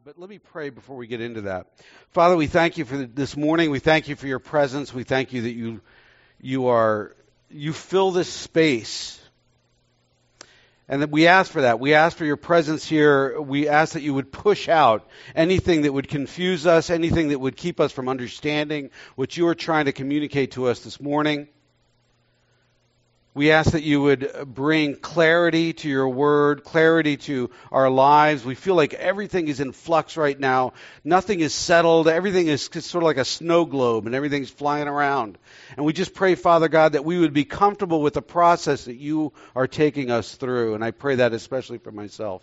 Uh, but let me pray before we get into that. Father, we thank you for this morning. We thank you for your presence. We thank you that you you are you fill this space. And that we ask for that. We ask for your presence here. We ask that you would push out anything that would confuse us, anything that would keep us from understanding what you are trying to communicate to us this morning. We ask that you would bring clarity to your word, clarity to our lives. We feel like everything is in flux right now. Nothing is settled. Everything is sort of like a snow globe and everything's flying around. And we just pray, Father God, that we would be comfortable with the process that you are taking us through. And I pray that especially for myself.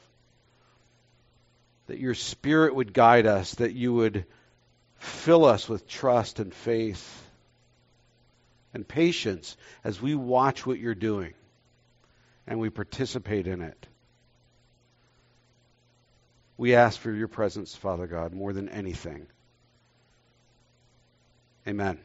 That your spirit would guide us, that you would fill us with trust and faith and patience as we watch what you're doing and we participate in it. We ask for your presence, Father God, more than anything. Amen.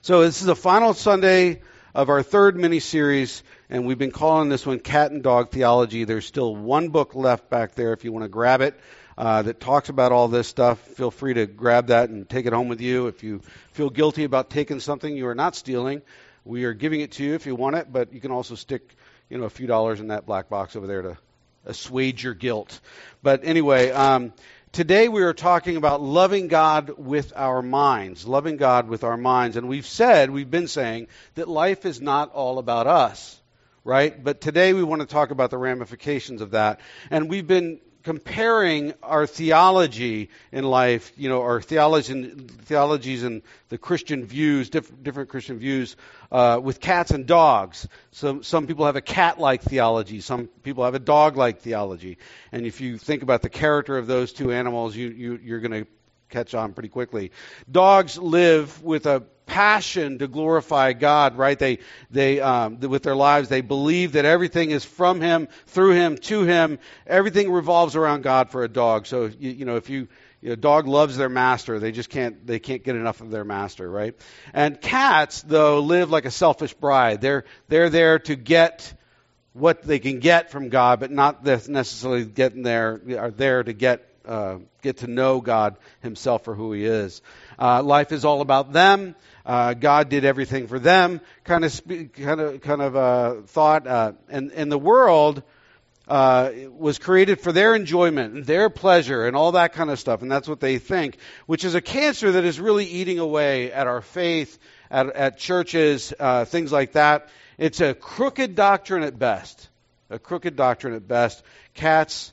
So, this is the final Sunday of our third mini series, and we've been calling this one Cat and Dog Theology. There's still one book left back there if you want to grab it uh, that talks about all this stuff. Feel free to grab that and take it home with you. If you feel guilty about taking something you are not stealing, we are giving it to you if you want it, but you can also stick, you know, a few dollars in that black box over there to assuage your guilt. But anyway, um, today we are talking about loving God with our minds, loving God with our minds, and we've said, we've been saying that life is not all about us right? But today we want to talk about the ramifications of that. And we've been comparing our theology in life, you know, our theology, theologies and the Christian views, diff- different Christian views, uh, with cats and dogs. Some some people have a cat-like theology. Some people have a dog-like theology. And if you think about the character of those two animals, you, you you're going to catch on pretty quickly. Dogs live with a passion to glorify God, right? They, they, um, with their lives, they believe that everything is from Him, through Him, to Him. Everything revolves around God for a dog. So, you, you know, if you, you know, dog loves their master. They just can't, they can't get enough of their master, right? And cats, though, live like a selfish bride. They're, they're there to get what they can get from God, but not necessarily getting there, are there to get uh, get to know God Himself for who He is. Uh, life is all about them. Uh, God did everything for them. Kind of, kind of, kind of thought, uh, and and the world uh, was created for their enjoyment and their pleasure and all that kind of stuff, and that's what they think, which is a cancer that is really eating away at our faith, at, at churches, uh, things like that. It's a crooked doctrine at best. A crooked doctrine at best. Cats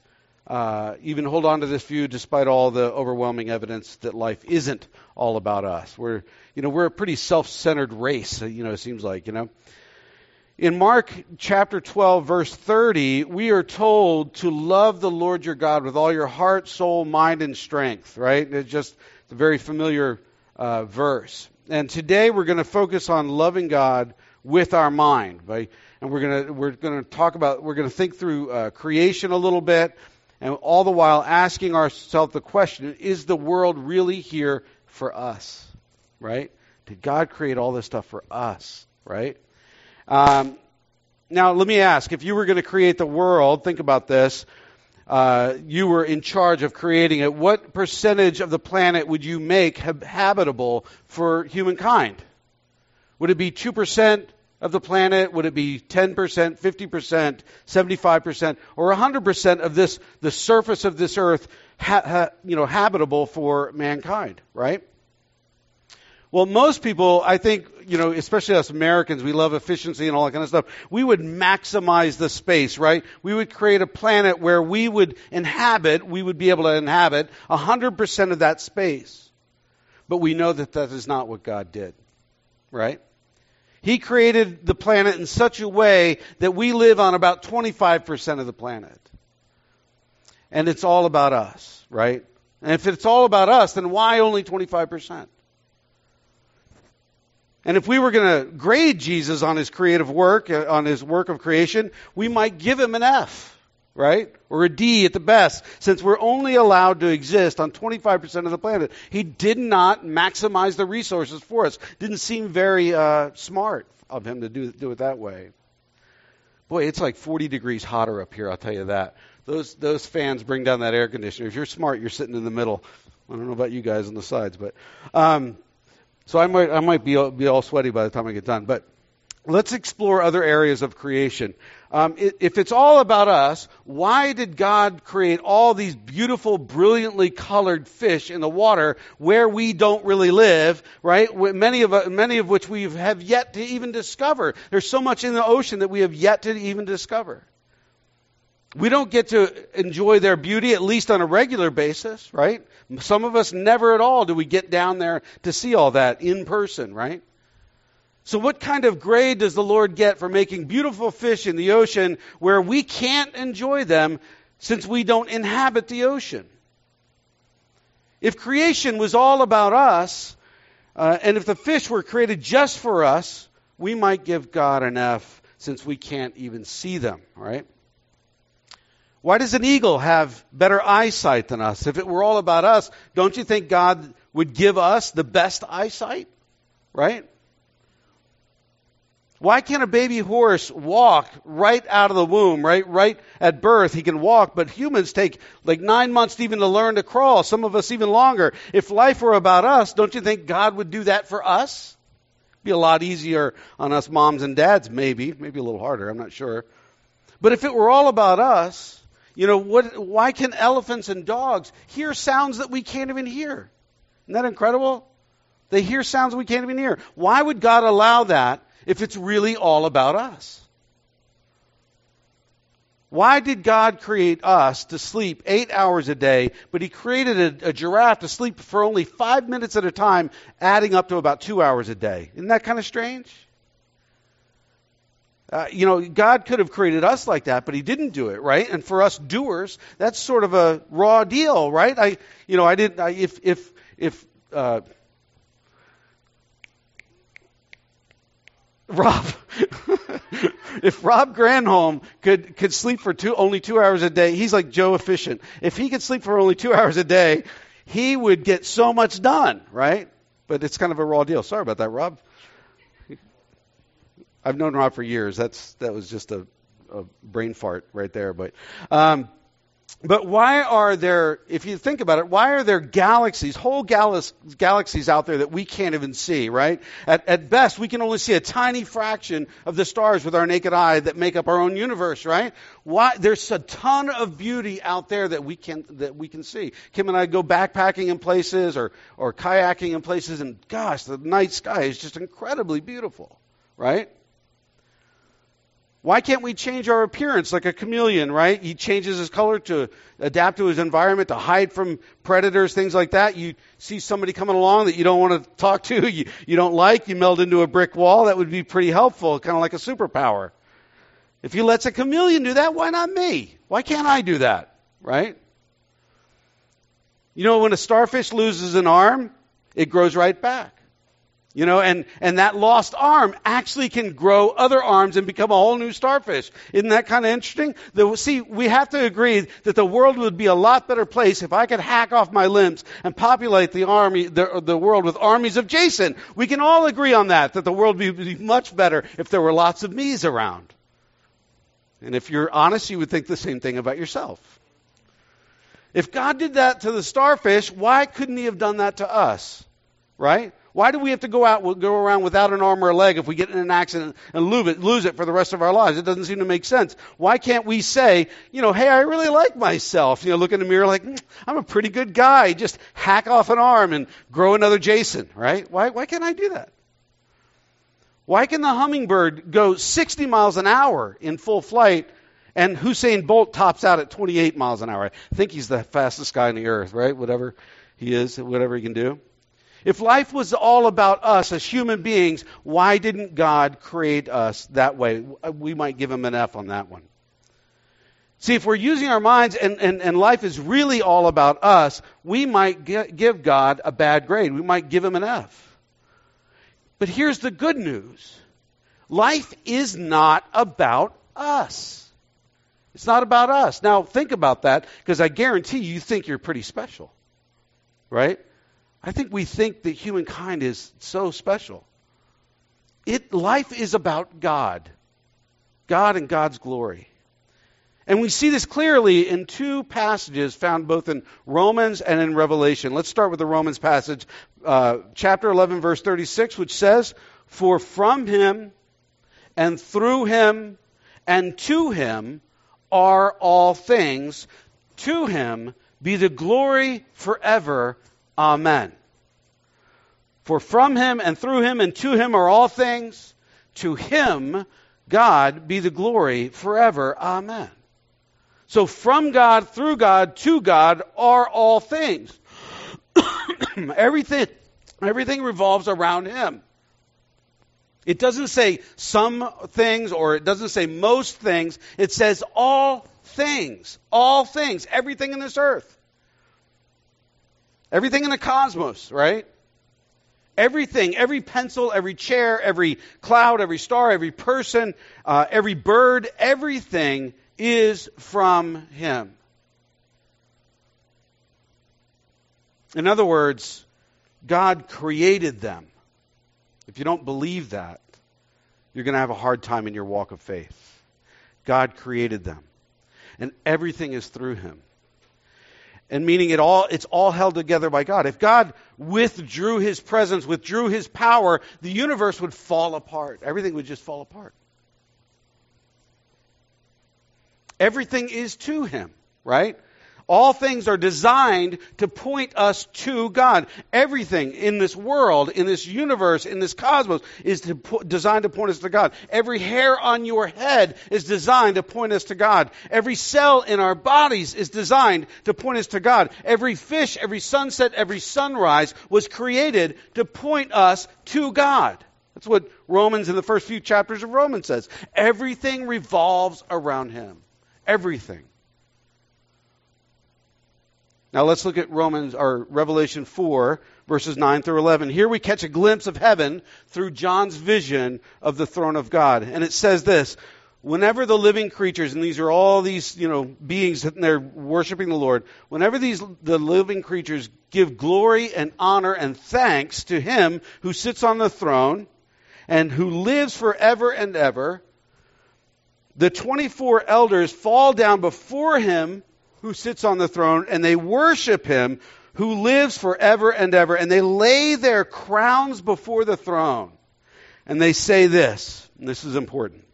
uh, even hold on to this view despite all the overwhelming evidence that life isn't all about us. We're, you know, we're a pretty self-centered race, you know, it seems like, you know. In Mark chapter 12, verse 30, we are told to love the Lord your God with all your heart, soul, mind, and strength, right? It's just a very familiar uh, verse. And today we're going to focus on loving God with our mind, right? And we're going to, we're going to talk about, we're going to think through uh, creation a little bit and all the while asking ourselves the question is the world really here for us? Right? Did God create all this stuff for us? Right? Um, now, let me ask if you were going to create the world, think about this. Uh, you were in charge of creating it. What percentage of the planet would you make habitable for humankind? Would it be 2%, of the planet? Would it be 10%, 50%, 75%, or 100% of this, the surface of this earth, ha, ha, you know, habitable for mankind, right? Well, most people, I think, you know, especially us Americans, we love efficiency and all that kind of stuff. We would maximize the space, right? We would create a planet where we would inhabit, we would be able to inhabit 100% of that space. But we know that that is not what God did, right? He created the planet in such a way that we live on about 25% of the planet. And it's all about us, right? And if it's all about us, then why only 25%? And if we were going to grade Jesus on his creative work, uh, on his work of creation, we might give him an F right? Or a D at the best, since we're only allowed to exist on 25% of the planet. He did not maximize the resources for us. Didn't seem very uh, smart of him to do, do it that way. Boy, it's like 40 degrees hotter up here, I'll tell you that. those those fans bring down that air conditioner. If you're smart, you're sitting in the middle. I don't know about you guys on the sides, but um, so I might I might be be all sweaty by the time I get done. But let's explore other areas of creation. Um, if it's all about us, why did God create all these beautiful, brilliantly colored fish in the water where we don't really live, right? Many of, many of which we have yet to even discover. There's so much in the ocean that we have yet to even discover. We don't get to enjoy their beauty, at least on a regular basis, right? Some of us never at all do we get down there to see all that in person, right? So, what kind of grade does the Lord get for making beautiful fish in the ocean where we can't enjoy them since we don't inhabit the ocean? If creation was all about us, uh, and if the fish were created just for us, we might give God an F since we can't even see them, right? Why does an eagle have better eyesight than us? If it were all about us, don't you think God would give us the best eyesight? Right? Why can't a baby horse walk right out of the womb, right, right at birth? He can walk, but humans take like nine months even to learn to crawl. Some of us even longer. If life were about us, don't you think God would do that for us? Be a lot easier on us moms and dads, maybe, maybe a little harder. I'm not sure. But if it were all about us, you know, what, why can elephants and dogs hear sounds that we can't even hear? Isn't that incredible? They hear sounds we can't even hear. Why would God allow that if it's really all about us? Why did God create us to sleep eight hours a day, but He created a, a, giraffe to sleep for only five minutes at a time, adding up to about two hours a day? Isn't that kind of strange? Uh, you know, God could have created us like that, but He didn't do it, right? And for us doers, that's sort of a raw deal, right? I, you know, I didn't. I, if if if uh, Rob, if Rob Granholm could, could sleep for two, only two hours a day, he's like Joe efficient. If he could sleep for only two hours a day, he would get so much done, right? But it's kind of a raw deal. Sorry about that, Rob. I've known Rob for years. That's that was just a, a brain fart right there. But um, but why are there, if you think about it, why are there galaxies, whole galaxies out there that we can't even see, right? At, at, best, we can only see a tiny fraction of the stars with our naked eye that make up our own universe, right? Why, there's a ton of beauty out there that we can, that we can see. Kim and I go backpacking in places or, or kayaking in places, and gosh, the night sky is just incredibly beautiful, right? Why can't we change our appearance like a chameleon, right? He changes his color to adapt to his environment, to hide from predators, things like that. You see somebody coming along that you don't want to talk to, you, you don't like, you meld into a brick wall. That would be pretty helpful, kind of like a superpower. If he lets a chameleon do that, why not me? Why can't I do that, right? You know, when a starfish loses an arm, it grows right back. You know, and, and that lost arm actually can grow other arms and become a whole new starfish. Isn't that kind of interesting? The, see, we have to agree that the world would be a lot better place if I could hack off my limbs and populate the army, the, the world with armies of Jason. We can all agree on that, that the world would be much better if there were lots of me's around. And if you're honest, you would think the same thing about yourself. If God did that to the starfish, why couldn't he have done that to us? Right? Why do we have to go out, go around without an arm or a leg if we get in an accident and lose it, lose it for the rest of our lives? It doesn't seem to make sense. Why can't we say, you know, hey, I really like myself. You know, look in the mirror like, mm, I'm a pretty good guy. Just hack off an arm and grow another Jason, right? Why, why can't I do that? Why can the hummingbird go 60 miles an hour in full flight and Usain Bolt tops out at 28 miles an hour? I think he's the fastest guy on the earth, right? Whatever he is, whatever he can do. If life was all about us as human beings, why didn't God create us that way? We might give him an F on that one. See, if we're using our minds and, and, and life is really all about us, we might give God a bad grade. We might give him an F. But here's the good news life is not about us. It's not about us. Now, think about that because I guarantee you, you think you're pretty special. Right? I think we think that humankind is so special. It, life is about God, God and God's glory. And we see this clearly in two passages found both in Romans and in Revelation. Let's start with the Romans passage, uh, chapter 11, verse 36, which says, For from him and through him and to him are all things. To him be the glory forever. Amen. For from him and through him and to him are all things. To him, God, be the glory forever. Amen. So from God, through God, to God are all things. everything, everything revolves around Him. It doesn't say some things or it doesn't say most things. It says all things. All things. Everything in this earth. Everything in the cosmos, right? Everything, every pencil, every chair, every cloud, every star, every person, uh, every bird, everything is from Him. In other words, God created them. If you don't believe that, you're going to have a hard time in your walk of faith. God created them. And everything is through him. And meaning it all it's all held together by God. If God withdrew his presence, withdrew his power, the universe would fall apart. Everything would just fall apart. Everything is to Him, right? All things are designed to point us to God. Everything in this world, in this universe, in this cosmos is to designed to point us to God. Every hair on your head is designed to point us to God. Every cell in our bodies is designed to point us to God. Every fish, every sunset, every sunrise was created to point us to God. That's what Romans in the first few chapters of Romans says. Everything revolves around Him everything. Now let's look at Romans or Revelation 4 verses 9 through 11. Here we catch a glimpse of heaven through John's vision of the throne of God. And it says this, whenever the living creatures and these are all these, you know, beings that they're worshiping the Lord, whenever these the living creatures give glory and honor and thanks to him who sits on the throne and who lives forever and ever, the 24 elders fall down before him who sits on the throne and they worship him who lives forever and ever. And they lay their crowns before the throne. And they say this, and this is important.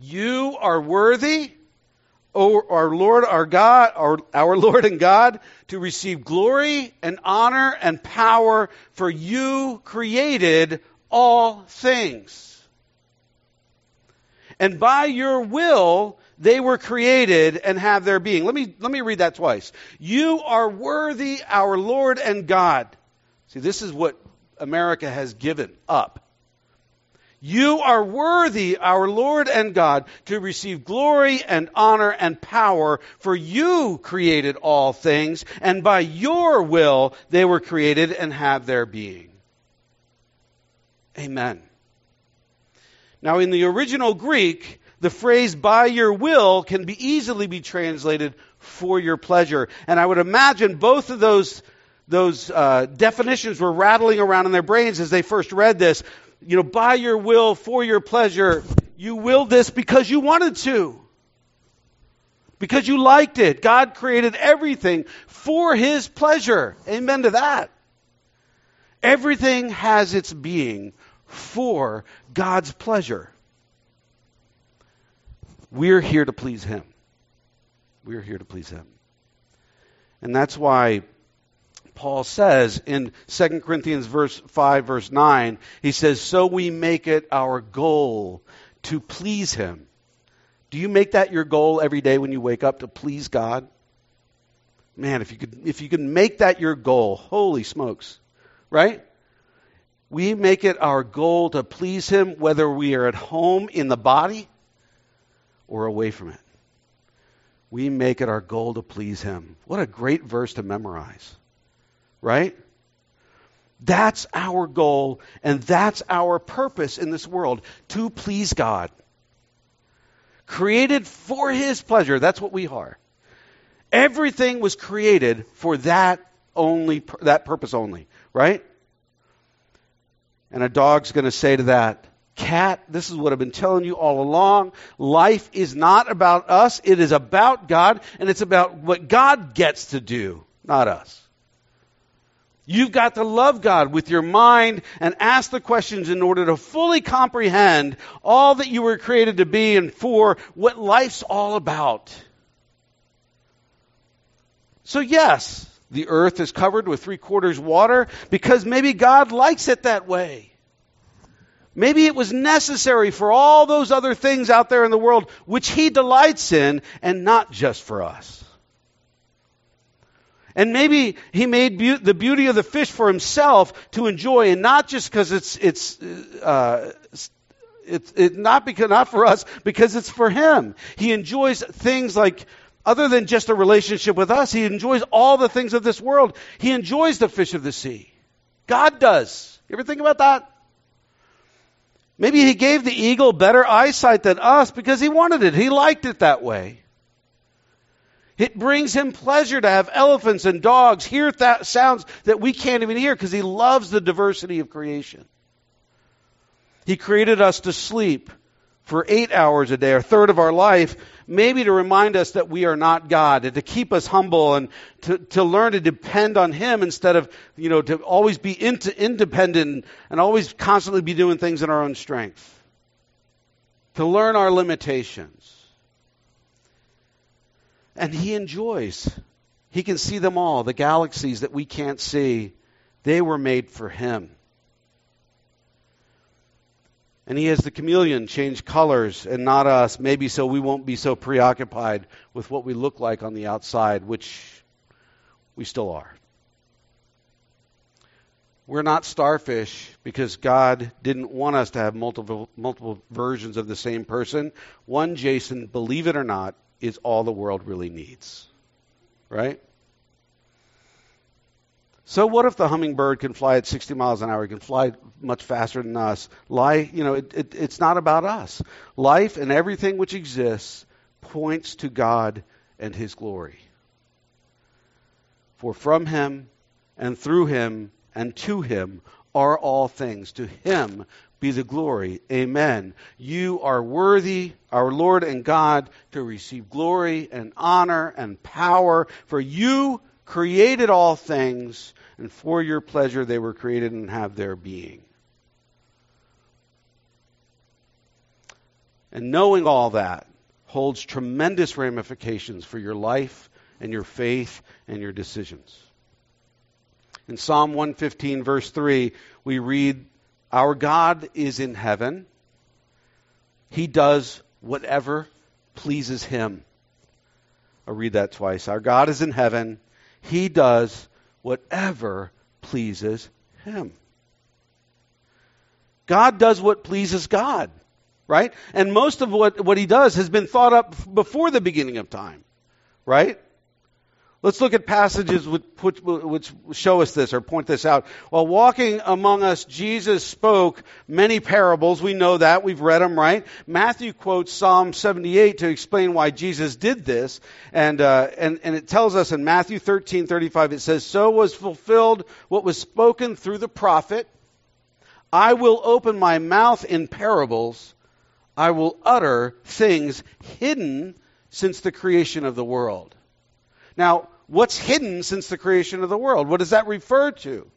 You are worthy, O our Lord, our God, our, our Lord and God, to receive glory and honor and power, for you created all things and by your will they were created and have their being. Let me, let me read that twice. You are worthy, our Lord and God. See, this is what America has given up. You are worthy, our Lord and God, to receive glory and honor and power, for you created all things, and by your will they were created and have their being. Amen. Now, in the original Greek, the phrase by your will can be easily be translated for your pleasure. And I would imagine both of those, those uh, definitions were rattling around in their brains as they first read this. You know, by your will, for your pleasure. You willed this because you wanted to. Because you liked it. God created everything for His pleasure. Amen to that. Everything has its being for God's pleasure. We're here to please Him. We're here to please Him. And that's why Paul says in 2 Corinthians verse 5 verse 9, he says, "So we make it our goal to please him." Do you make that your goal every day when you wake up to please God? Man, if you could if you could make that your goal, holy smokes. Right? We make it our goal to please Him whether we are at home in the body or away from it. We make it our goal to please Him. What a great verse to memorize, right? That's our goal, and that's our purpose in this world to please God. Created for His pleasure. That's what we are. Everything was created for that only, that purpose only, right? And a dog's going to say to that, Cat, this is what I've been telling you all along. Life is not about us, it is about God, and it's about what God gets to do, not us. You've got to love God with your mind and ask the questions in order to fully comprehend all that you were created to be and for what life's all about. So, yes, the earth is covered with three quarters water because maybe God likes it that way. Maybe it was necessary for all those other things out there in the world which He delights in and not just for us. And maybe he made be- the beauty of the fish for himself to enjoy, and not just because it's it's uh, it's it, not because not for us, because it's for him. He enjoys things like other than just a relationship with us. He enjoys all the things of this world. He enjoys the fish of the sea. God does. You ever think about that? Maybe he gave the eagle better eyesight than us because he wanted it. He liked it that way. It brings him pleasure to have elephants and dogs hear th- sounds that we can't even hear because he loves the diversity of creation. He created us to sleep for eight hours a day, a third of our life, maybe to remind us that we are not God, and to keep us humble and to, to learn to depend on Him instead of, you know, to always be into, independent and always constantly be doing things in our own strength. To learn our limitations. And he enjoys. He can see them all, the galaxies that we can't see. They were made for him. And he has the chameleon change colors and not us, maybe so we won't be so preoccupied with what we look like on the outside, which we still are. We're not starfish because God didn't want us to have multiple multiple versions of the same person. One Jason, believe it or not, is all the world really needs. Right? So what if the hummingbird can fly at 60 miles an hour? It can fly much faster than us. Life, you know, it, it, it's not about us. Life and everything which exists points to God and His glory. For from Him and through Him and to Him are all things. To Him be the glory. Amen. You are worthy, our Lord and God, to receive glory and honor and power, for you created all things, and for your pleasure they were created and have their being. And knowing all that holds tremendous ramifications for your life and your faith and your decisions. In Psalm 115, verse 3, we read our God is in heaven. He does whatever pleases him. I'll read that twice. Our God is in heaven. He does whatever pleases him. God does what pleases God, right? And most of what, what he does has been thought up before the beginning of time, right? Let's look at passages which, show us this or point this out. While walking among us, Jesus spoke many parables. We know that. We've read them, right? Matthew quotes Psalm 78 to explain why Jesus did this. And, uh, and, and it tells us in Matthew 13, 35, it says, So was fulfilled what was spoken through the prophet. I will open my mouth in parables. I will utter things hidden since the creation of the world. Now, what's hidden since the creation of the world. What does that refer to?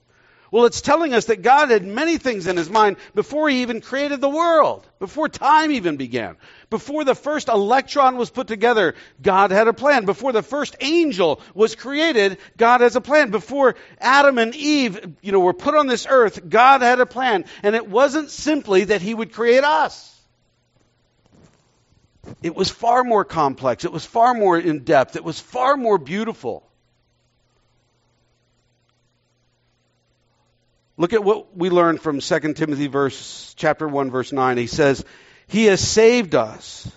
Well, it's telling us that God had many things in his mind before he even created the world, before time even began. Before the first electron was put together, God had a plan. Before the first angel was created, God has a plan. Before Adam and Eve, you know, were put on this earth, God had a plan. And it wasn't simply that he would create us. It was far more complex. It was far more in depth. It was far more beautiful. Look at what we learn from 2 Timothy verse chapter 1 verse 9. He says, "He has saved us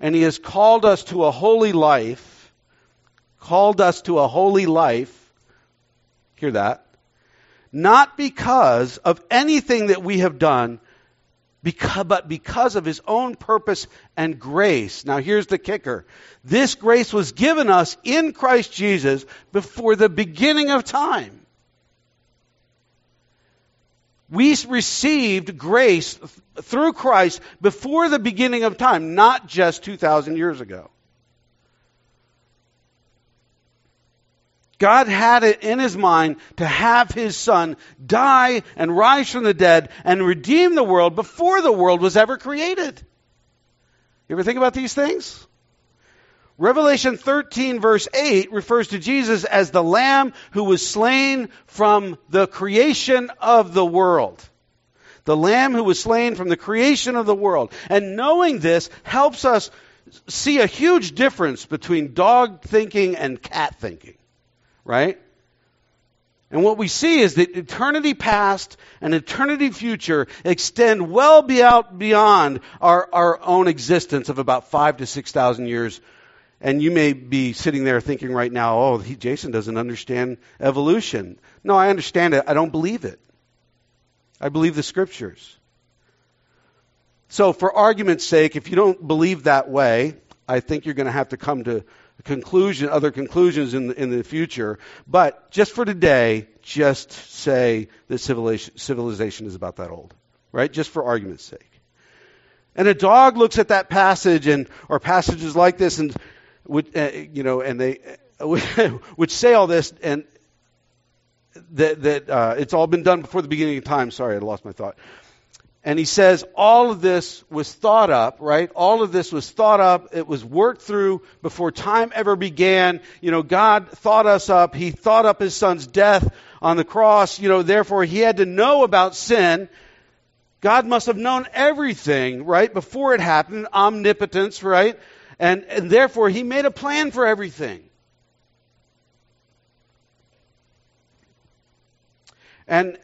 and he has called us to a holy life, called us to a holy life." Hear that? Not because of anything that we have done, because, but because of his own purpose and grace. Now here's the kicker. This grace was given us in Christ Jesus before the beginning of time. We received grace through Christ before the beginning of time, not just 2,000 years ago. God had it in his mind to have his son die and rise from the dead and redeem the world before the world was ever created. You ever think about these things? Revelation 13, verse 8, refers to Jesus as the Lamb who was slain from the creation of the world. The Lamb who was slain from the creation of the world. And knowing this helps us see a huge difference between dog thinking and cat thinking, right? And what we see is that eternity past and eternity future extend well beyond our, our own existence of about five to six thousand years and you may be sitting there thinking right now, oh, he, Jason doesn't understand evolution. No, I understand it. I don't believe it. I believe the scriptures. So, for argument's sake, if you don't believe that way, I think you're going to have to come to conclusion, other conclusions in the, in the future. But just for today, just say that civilization, civilization is about that old, right? Just for argument's sake. And a dog looks at that passage and or passages like this and would, uh, you know, and they uh, would say all this, and that, that uh, it's all been done before the beginning of time. Sorry, I lost my thought. And he says all of this was thought up, right? All of this was thought up. It was worked through before time ever began. You know, God thought us up. He thought up his son's death on the cross. You know, therefore he had to know about sin. God must have known everything, right? Before it happened. Omnipotence, right? And, and therefore, he made a plan for everything. And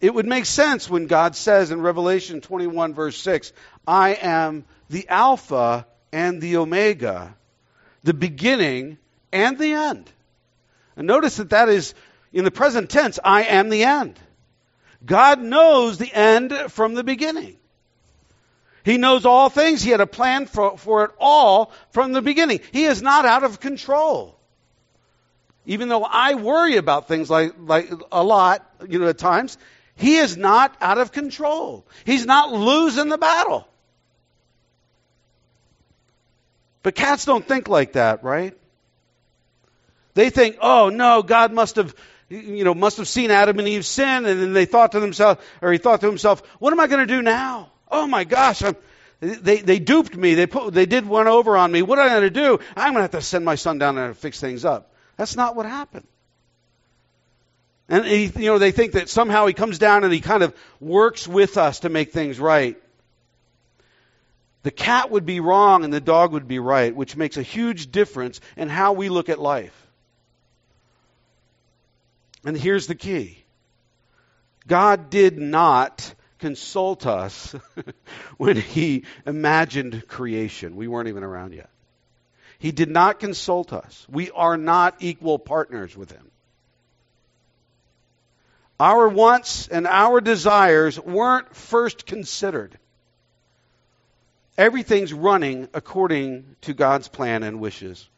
it would make sense when God says in Revelation 21, verse 6, I am the Alpha and the Omega, the beginning and the end. And notice that that is in the present tense, I am the end. God knows the end from the beginning. He knows all things. He had a plan for, for it all from the beginning. He is not out of control. Even though I worry about things like, like a lot, you know, at times, he is not out of control. He's not losing the battle. But cats don't think like that, right? They think, oh no, God must have, you know, must have seen Adam and Eve sin, and then they thought to themselves, or he thought to himself, what am I going to do now? Oh my gosh, I'm, they, they duped me. They, put, they did one over on me. What am I going to do? I'm going to have to send my son down there and fix things up. That's not what happened. And he, you know, they think that somehow he comes down and he kind of works with us to make things right. The cat would be wrong and the dog would be right, which makes a huge difference in how we look at life. And here's the key God did not consult us when he imagined creation. We weren't even around yet. He did not consult us. We are not equal partners with him. Our wants and our desires weren't first considered. Everything's running according to God's plan and wishes.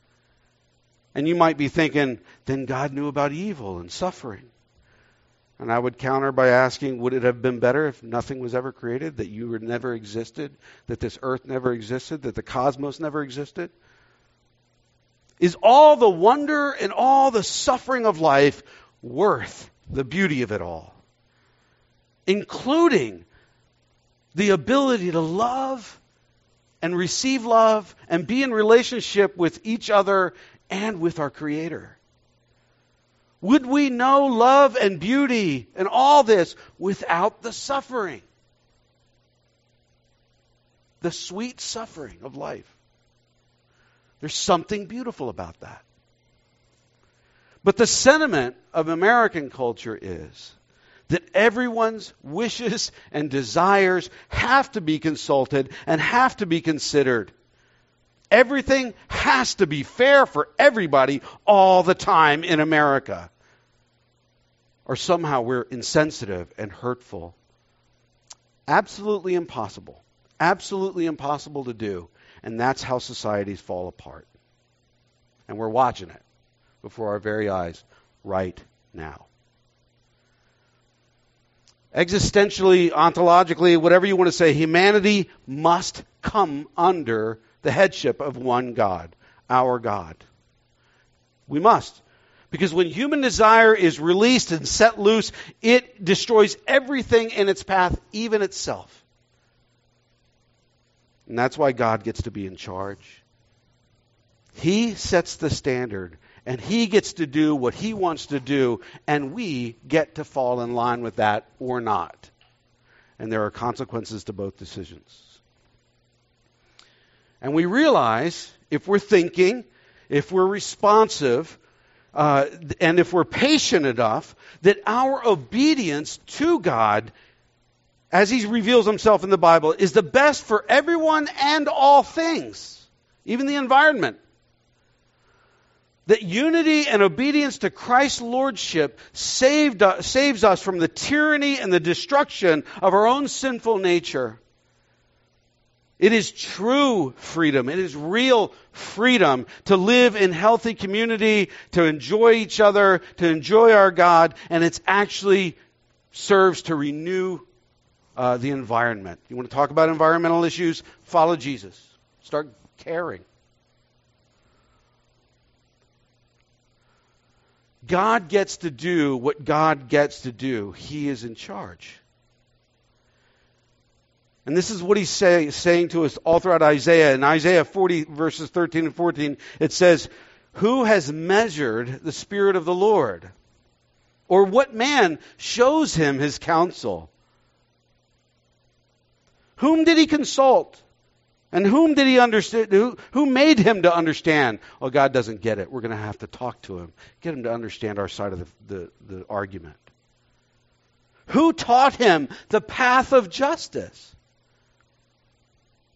And you might be thinking, then God knew about evil and suffering. And I would counter by asking, would it have been better if nothing was ever created, that you never existed, that this earth never existed, that the cosmos never existed? Is all the wonder and all the suffering of life worth the beauty of it all? Including the ability to love and receive love and be in relationship with each other and with our Creator. Would we know love and beauty and all this without the suffering? The sweet suffering of life. There's something beautiful about that. But the sentiment of American culture is that everyone's wishes and desires have to be consulted and have to be considered. Everything has to be fair for everybody all the time in America. Or somehow we're insensitive and hurtful. Absolutely impossible. Absolutely impossible to do. And that's how societies fall apart. And we're watching it before our very eyes right now. existentially, ontologically, whatever you want to say, humanity must come under the headship of one God, our God. We must. Because when human desire is released and set loose, it destroys everything in its path, even itself. And that's why God gets to be in charge. He sets the standard, and He gets to do what He wants to do, and we get to fall in line with that or not. And there are consequences to both decisions. And we realize if we're thinking, if we're responsive, uh, and if we're patient enough, that our obedience to God, as He reveals Himself in the Bible, is the best for everyone and all things, even the environment. That unity and obedience to Christ's lordship saved, uh, saves us from the tyranny and the destruction of our own sinful nature. It is true freedom. It is real freedom to live in healthy community, to enjoy each other, to enjoy our God, and it actually serves to renew uh, the environment. You want to talk about environmental issues? Follow Jesus. Start caring. God gets to do what God gets to do. He is in charge. And this is what he's say, saying to us all throughout Isaiah. In Isaiah 40, verses 13 and 14, it says, Who has measured the Spirit of the Lord? Or what man shows him his counsel? Whom did he consult? And whom did he understand? Who, who made him to understand? Well, God doesn't get it. We're going to have to talk to him, get him to understand our side of the, the, the argument. Who taught him the path of justice?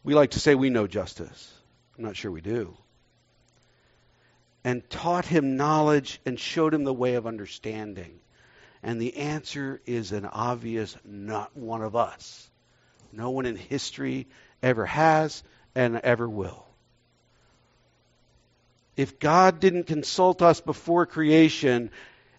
We like to say we know justice. I'm not sure we do. And taught him knowledge and showed him the way of understanding. And the answer is an obvious not one of us. No one in history ever has and ever will. If God didn't consult us before creation,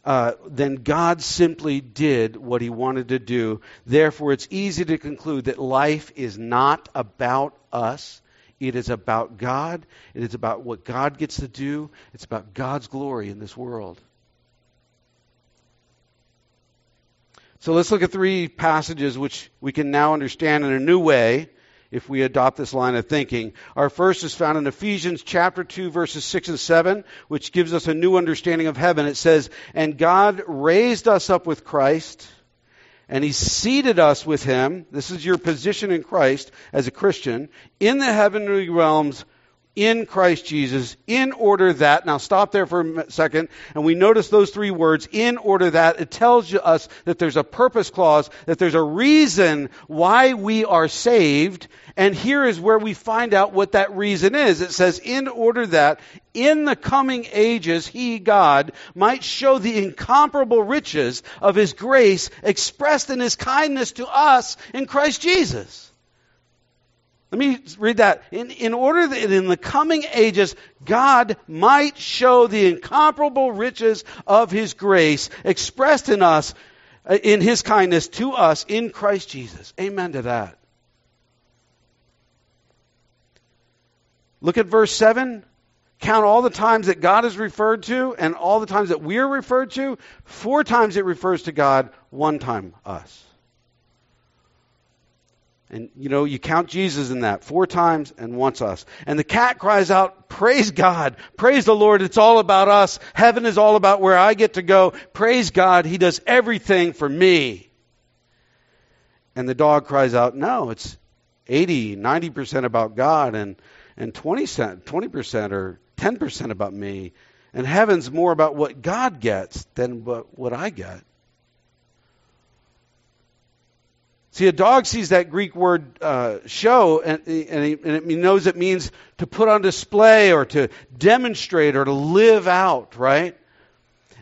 uh, then God simply did what he wanted to do. Therefore, it's easy to conclude that life is not about us. It is about God. It is about what God gets to do. It's about God's glory in this world. So let's look at three passages which we can now understand in a new way if we adopt this line of thinking. Our first is found in Ephesians chapter 2 verses 6 and 7, which gives us a new understanding of heaven. It says, "And God raised us up with Christ, and he seated us with him. This is your position in Christ as a Christian in the heavenly realms in Christ Jesus, in order that, now stop there for a second, and we notice those three words, in order that, it tells us that there's a purpose clause, that there's a reason why we are saved, and here is where we find out what that reason is. It says, in order that, in the coming ages, he, God, might show the incomparable riches of his grace expressed in his kindness to us in Christ Jesus. Let me read that. In, in order that in the coming ages, God might show the incomparable riches of His grace expressed in us, uh, in His kindness to us in Christ Jesus. Amen to that. Look at verse 7. Count all the times that God is referred to and all the times that we are referred to. Four times it refers to God, one time us. And you know, you count Jesus in that four times and once us. And the cat cries out, Praise God. Praise the Lord. It's all about us. Heaven is all about where I get to go. Praise God. He does everything for me. And the dog cries out, No, it's 80, 90% about God and, and 20, 20% or 10% about me. And heaven's more about what God gets than what, what I get. See, a dog sees that Greek word uh, show, and, and, he, and, it knows it means to put on display or to demonstrate or to live out, right?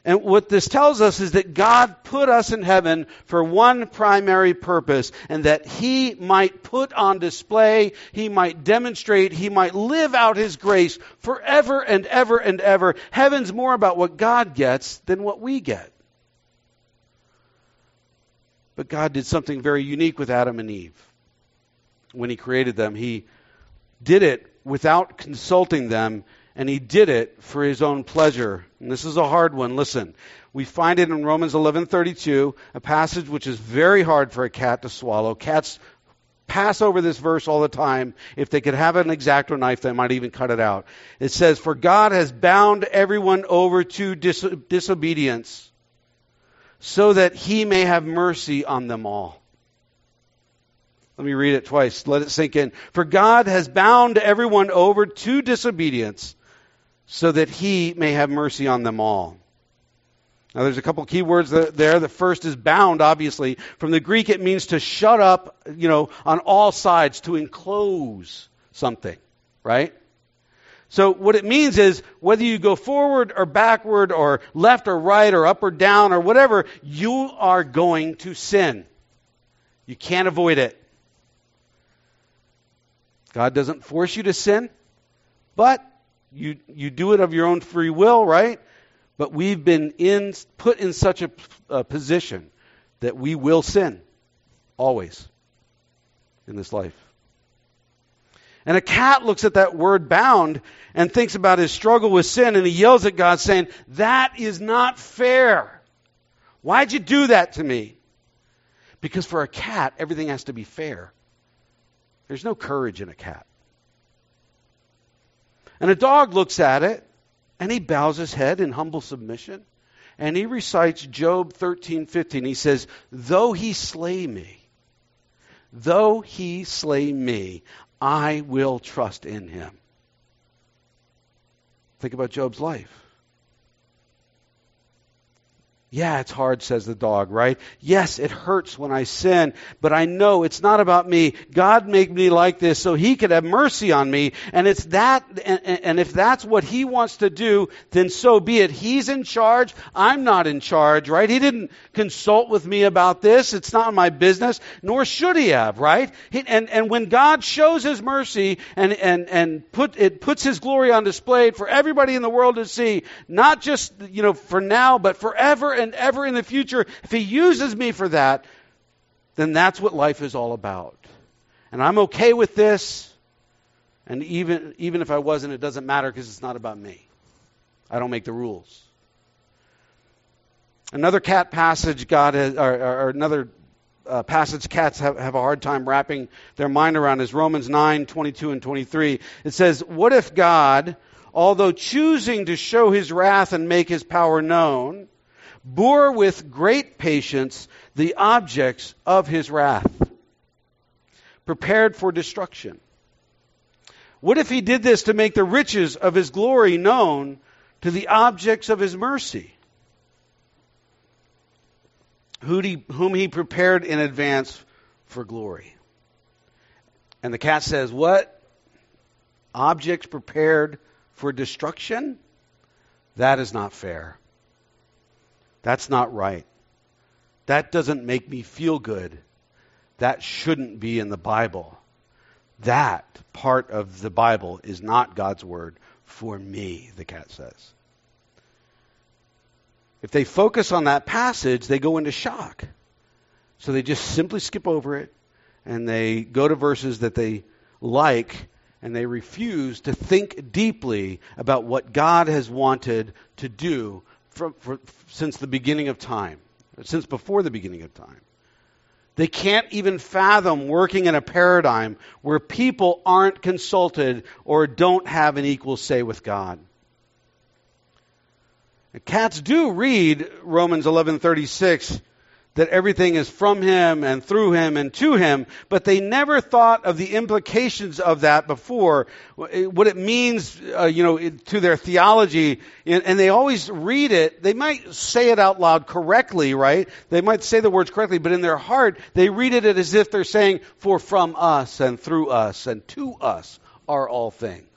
And what this tells us is that God put us in heaven for one primary purpose, and that He might put on display, He might demonstrate, He might live out His grace forever and ever and ever. Heaven's more about what God gets than what we get. But God did something very unique with Adam and Eve. When He created them, He did it without consulting them, and He did it for His own pleasure. And this is a hard one. Listen. We find it in Romans 11:32, a passage which is very hard for a cat to swallow. Cats pass over this verse all the time. If they could have an exacto knife, they might even cut it out. It says, For God has bound everyone over to dis- disobedience, so that he may have mercy on them all. Let me read it twice. Let it sink in. For God has bound everyone over to disobedience, so that he may have mercy on them all. Now, there's a couple key words there. The first is bound, obviously. From the Greek, it means to shut up, you know, on all sides, to enclose something, right? So what it means is whether you go forward or backward or left or right or up or down or whatever, you are going to sin. You can't avoid it. God doesn't force you to sin, but you, you do it of your own free will, right? But we've been in, put in such a, a position that we will sin always in this life. And a cat looks at that word bound and thinks about his struggle with sin and he yells at God saying, That is not fair. Why'd you do that to me? Because for a cat, everything has to be fair. There's no courage in a cat. And a dog looks at it and he bows his head in humble submission. And he recites Job 13:15. He says, "Though he slay me, though he slay me, I will trust in him." Think about Job's life. Yeah, it's hard, says the dog, right? Yes, it hurts when I sin, but I know it's not about me. God made me like this so He could have mercy on me. And it's that, and, and, if that's what He wants to do, then so be it. He's in charge. I'm not in charge, right? He didn't consult with me about this. It's not my business, nor should He have, right? He, and, and when God shows His mercy and, and, and put, it puts His glory on display for everybody in the world to see, not just, you know, for now, but forever and and ever in the future, if He uses me for that, then that's what life is all about. And I'm okay with this. And even, even if I wasn't, it doesn't matter because it's not about me. I don't make the rules. Another cat passage God has, or, or another uh, passage cats have, have a hard time wrapping their mind around is Romans 9, 22 and 23. It says, What if God, although choosing to show his wrath and make his power known, bore with great patience the objects of his wrath, prepared for destruction. What if he did this to make the riches of his glory known to the objects of his mercy, whom he prepared in advance for glory? And the cat says, What? Objects prepared for destruction? That is not fair. That's not right. That doesn't make me feel good. That shouldn't be in the Bible. That part of the Bible is not God's word for me, the cat says. If they focus on that passage, they go into shock. So they just simply skip over it and they go to verses that they like and they refuse to think deeply about what God has wanted to do from, for, since the beginning of time, since before the beginning of time. They can't even fathom working in a paradigm where people aren't consulted or don't have an equal say with God. Cats do read Romans 11:36 that everything is from him and through him and to him, but they never thought of the implications of that before, what it means, uh, you know, to their theology, and they always read it. They might say it out loud correctly, right? They might say the words correctly, but in their heart, they read it as if they're saying, "For from us and through us and to us are all things."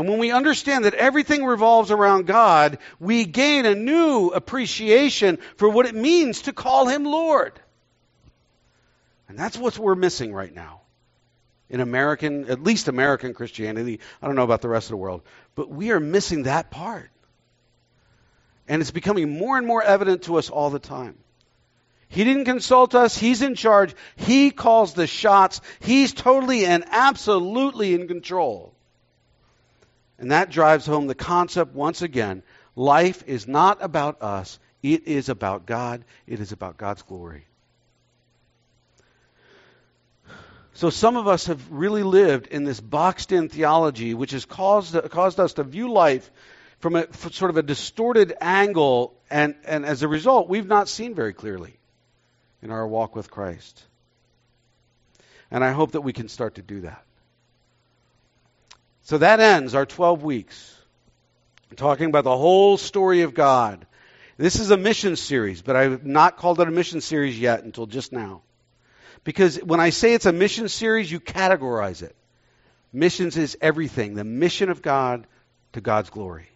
And when we understand that everything revolves around God, we gain a new appreciation for what it means to call Him Lord. And that's what we're missing right now in American, at least American Christianity. I don't know about the rest of the world, but we are missing that part. And it's becoming more and more evident to us all the time. He didn't consult us. He's in charge. He calls the shots. He's totally and absolutely in control. And that drives home the concept once again life is not about us, it is about God, it is about God's glory. So some of us have really lived in this boxed in theology, which has caused, caused us to view life from a sort of a distorted angle, and, and as a result, we've not seen very clearly in our walk with Christ. And I hope that we can start to do that. So that ends our 12 weeks, talking about the whole story of God. This is a mission series, but I've not called it a mission series yet until just now. Because when I say it's a mission series, you categorize it. Missions is everything. The mission of God to God's glory.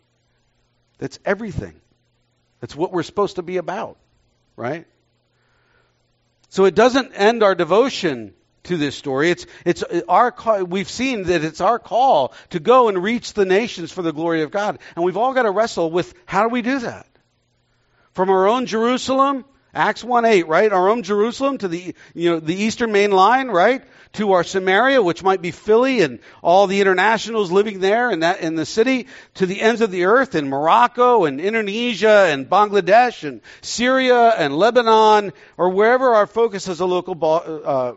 That's everything. That's what we're supposed to be about, right? So it doesn't end our devotion to this story. It's, it's our call, we've seen that it's our call to go and reach the nations for the glory of God. And we've all got to wrestle with how do we do that? From our own Jerusalem Acts 1 8, right? Our own Jerusalem to the, you know, the eastern main line, right? To our Samaria, which might be Philly and all the internationals living there in that, in the city, to the ends of the earth in Morocco and Indonesia and Bangladesh and Syria and Lebanon or wherever our focus as a local, uh,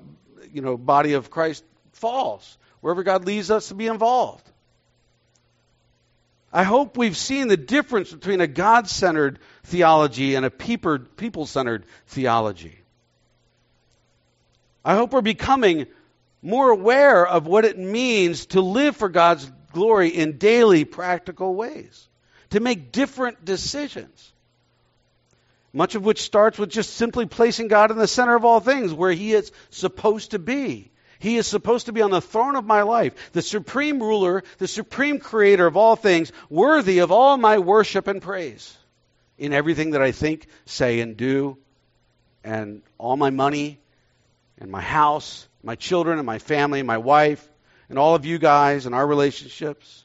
you know, body of Christ falls, wherever God leads us to be involved. I hope we've seen the difference between a God centered theology and a people centered theology. I hope we're becoming more aware of what it means to live for God's glory in daily, practical ways, to make different decisions. Much of which starts with just simply placing God in the center of all things, where He is supposed to be. He is supposed to be on the throne of my life, the supreme ruler, the supreme creator of all things, worthy of all my worship and praise in everything that I think, say, and do, and all my money, and my house, my children, and my family, and my wife, and all of you guys, and our relationships.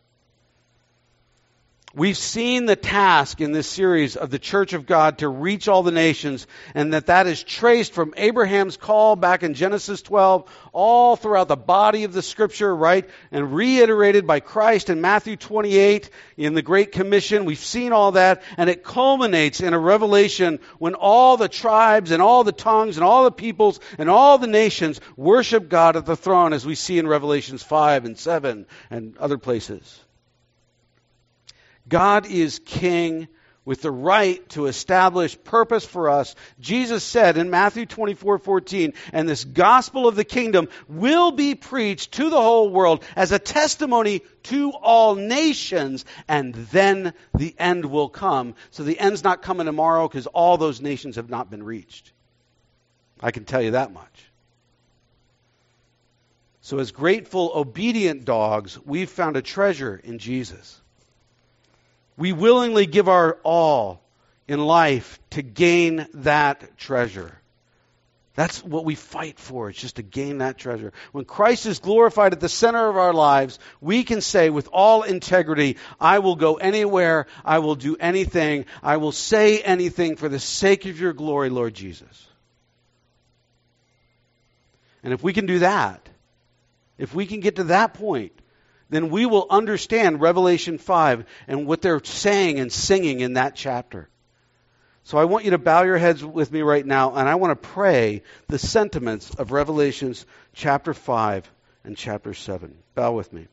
We've seen the task in this series of the church of God to reach all the nations and that that is traced from Abraham's call back in Genesis 12 all throughout the body of the scripture, right? And reiterated by Christ in Matthew 28 in the Great Commission. We've seen all that and it culminates in a revelation when all the tribes and all the tongues and all the peoples and all the nations worship God at the throne as we see in Revelations 5 and 7 and other places. God is king with the right to establish purpose for us. Jesus said in Matthew 24, 14, and this gospel of the kingdom will be preached to the whole world as a testimony to all nations, and then the end will come. So the end's not coming tomorrow because all those nations have not been reached. I can tell you that much. So, as grateful, obedient dogs, we've found a treasure in Jesus. We willingly give our all in life to gain that treasure. That's what we fight for. It's just to gain that treasure. When Christ is glorified at the center of our lives, we can say with all integrity, I will go anywhere, I will do anything, I will say anything for the sake of your glory, Lord Jesus. And if we can do that, if we can get to that point, then we will understand Revelation 5 and what they're saying and singing in that chapter. So I want you to bow your heads with me right now, and I want to pray the sentiments of Revelations chapter 5 and chapter 7. Bow with me.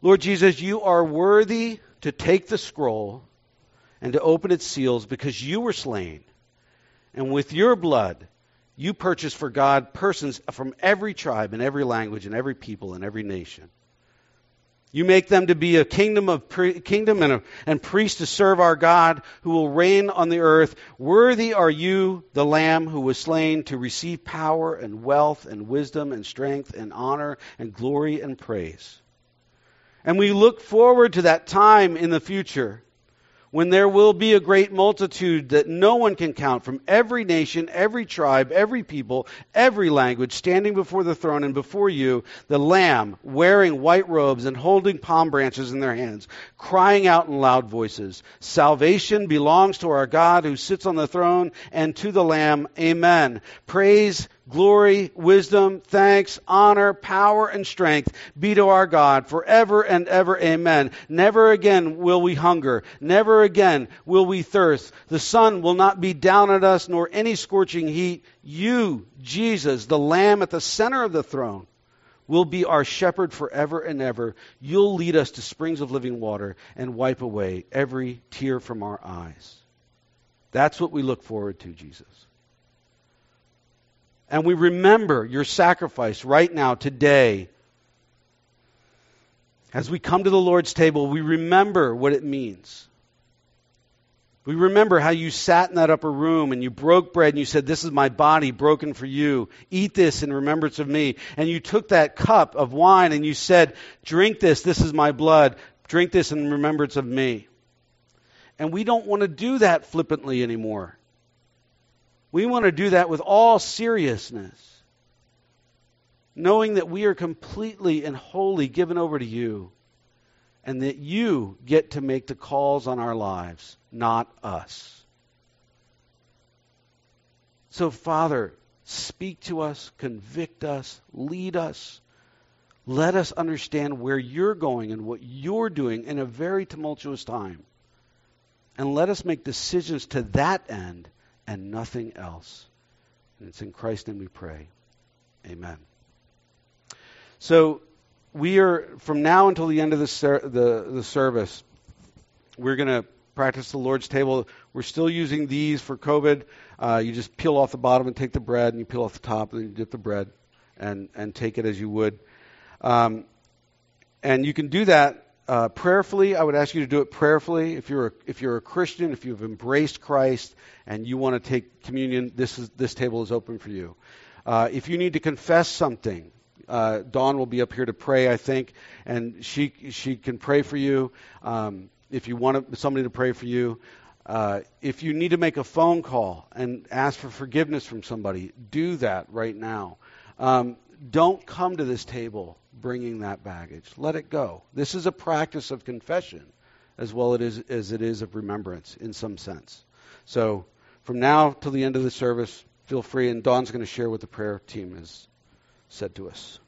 Lord Jesus, you are worthy to take the scroll and to open its seals because you were slain. And with your blood, you purchase for God persons from every tribe and every language and every people and every nation. You make them to be a kingdom of pre- kingdom and, a, and priests to serve our God, who will reign on the earth. Worthy are you, the Lamb who was slain, to receive power and wealth and wisdom and strength and honor and glory and praise. And we look forward to that time in the future when there will be a great multitude that no one can count from every nation, every tribe, every people, every language, standing before the throne and before you, the Lamb, wearing white robes and holding palm branches in their hands, crying out in loud voices, Salvation belongs to our God who sits on the throne and to the Lamb. Amen. Praise glory, wisdom, thanks, honor, power, and strength be to our God forever and ever. Amen. Never again will we hunger. Never again will we thirst. The sun will not be down at us, nor any scorching heat. You, Jesus, the Lamb at the center of the throne, will be our shepherd forever and ever. You'll lead us to springs of living water and wipe away every tear from our eyes. That's what we look forward to, Jesus. And we remember your sacrifice right now, today. As we come to the Lord's table, we remember what it means. We remember how you sat in that upper room and you broke bread and you said, This is my body broken for you. Eat this in remembrance of me. And you took that cup of wine and you said, Drink this. This is my blood. Drink this in remembrance of me. And we don't want to do that flippantly anymore. We want to do that with all seriousness, knowing that we are completely and wholly given over to you, and that you get to make the calls on our lives, not us. So, Father, speak to us, convict us, lead us. Let us understand where you're going and what you're doing in a very tumultuous time. And let us make decisions to that end and nothing else. And it's in Christ's name we pray. Amen. So we are from now until the end of the ser- the, the service. We're going to practice the Lord's table. We're still using these for COVID. Uh, you just peel off the bottom and take the bread, and you peel off the top, and then you dip the bread, and and take it as you would. Um, and you can do that uh, prayerfully, I would ask you to do it prayerfully. If you're a, if you're a Christian, if you've embraced Christ and you want to take communion, this is this table is open for you. Uh, if you need to confess something, uh, Dawn will be up here to pray, I think, and she she can pray for you. Um, if you want somebody to pray for you, uh, if you need to make a phone call and ask for forgiveness from somebody, do that right now. Um, don't come to this table bringing that baggage. Let it go. This is a practice of confession as well as it is of remembrance in some sense. So from now till the end of the service, feel free, and Don's going to share what the prayer team has said to us.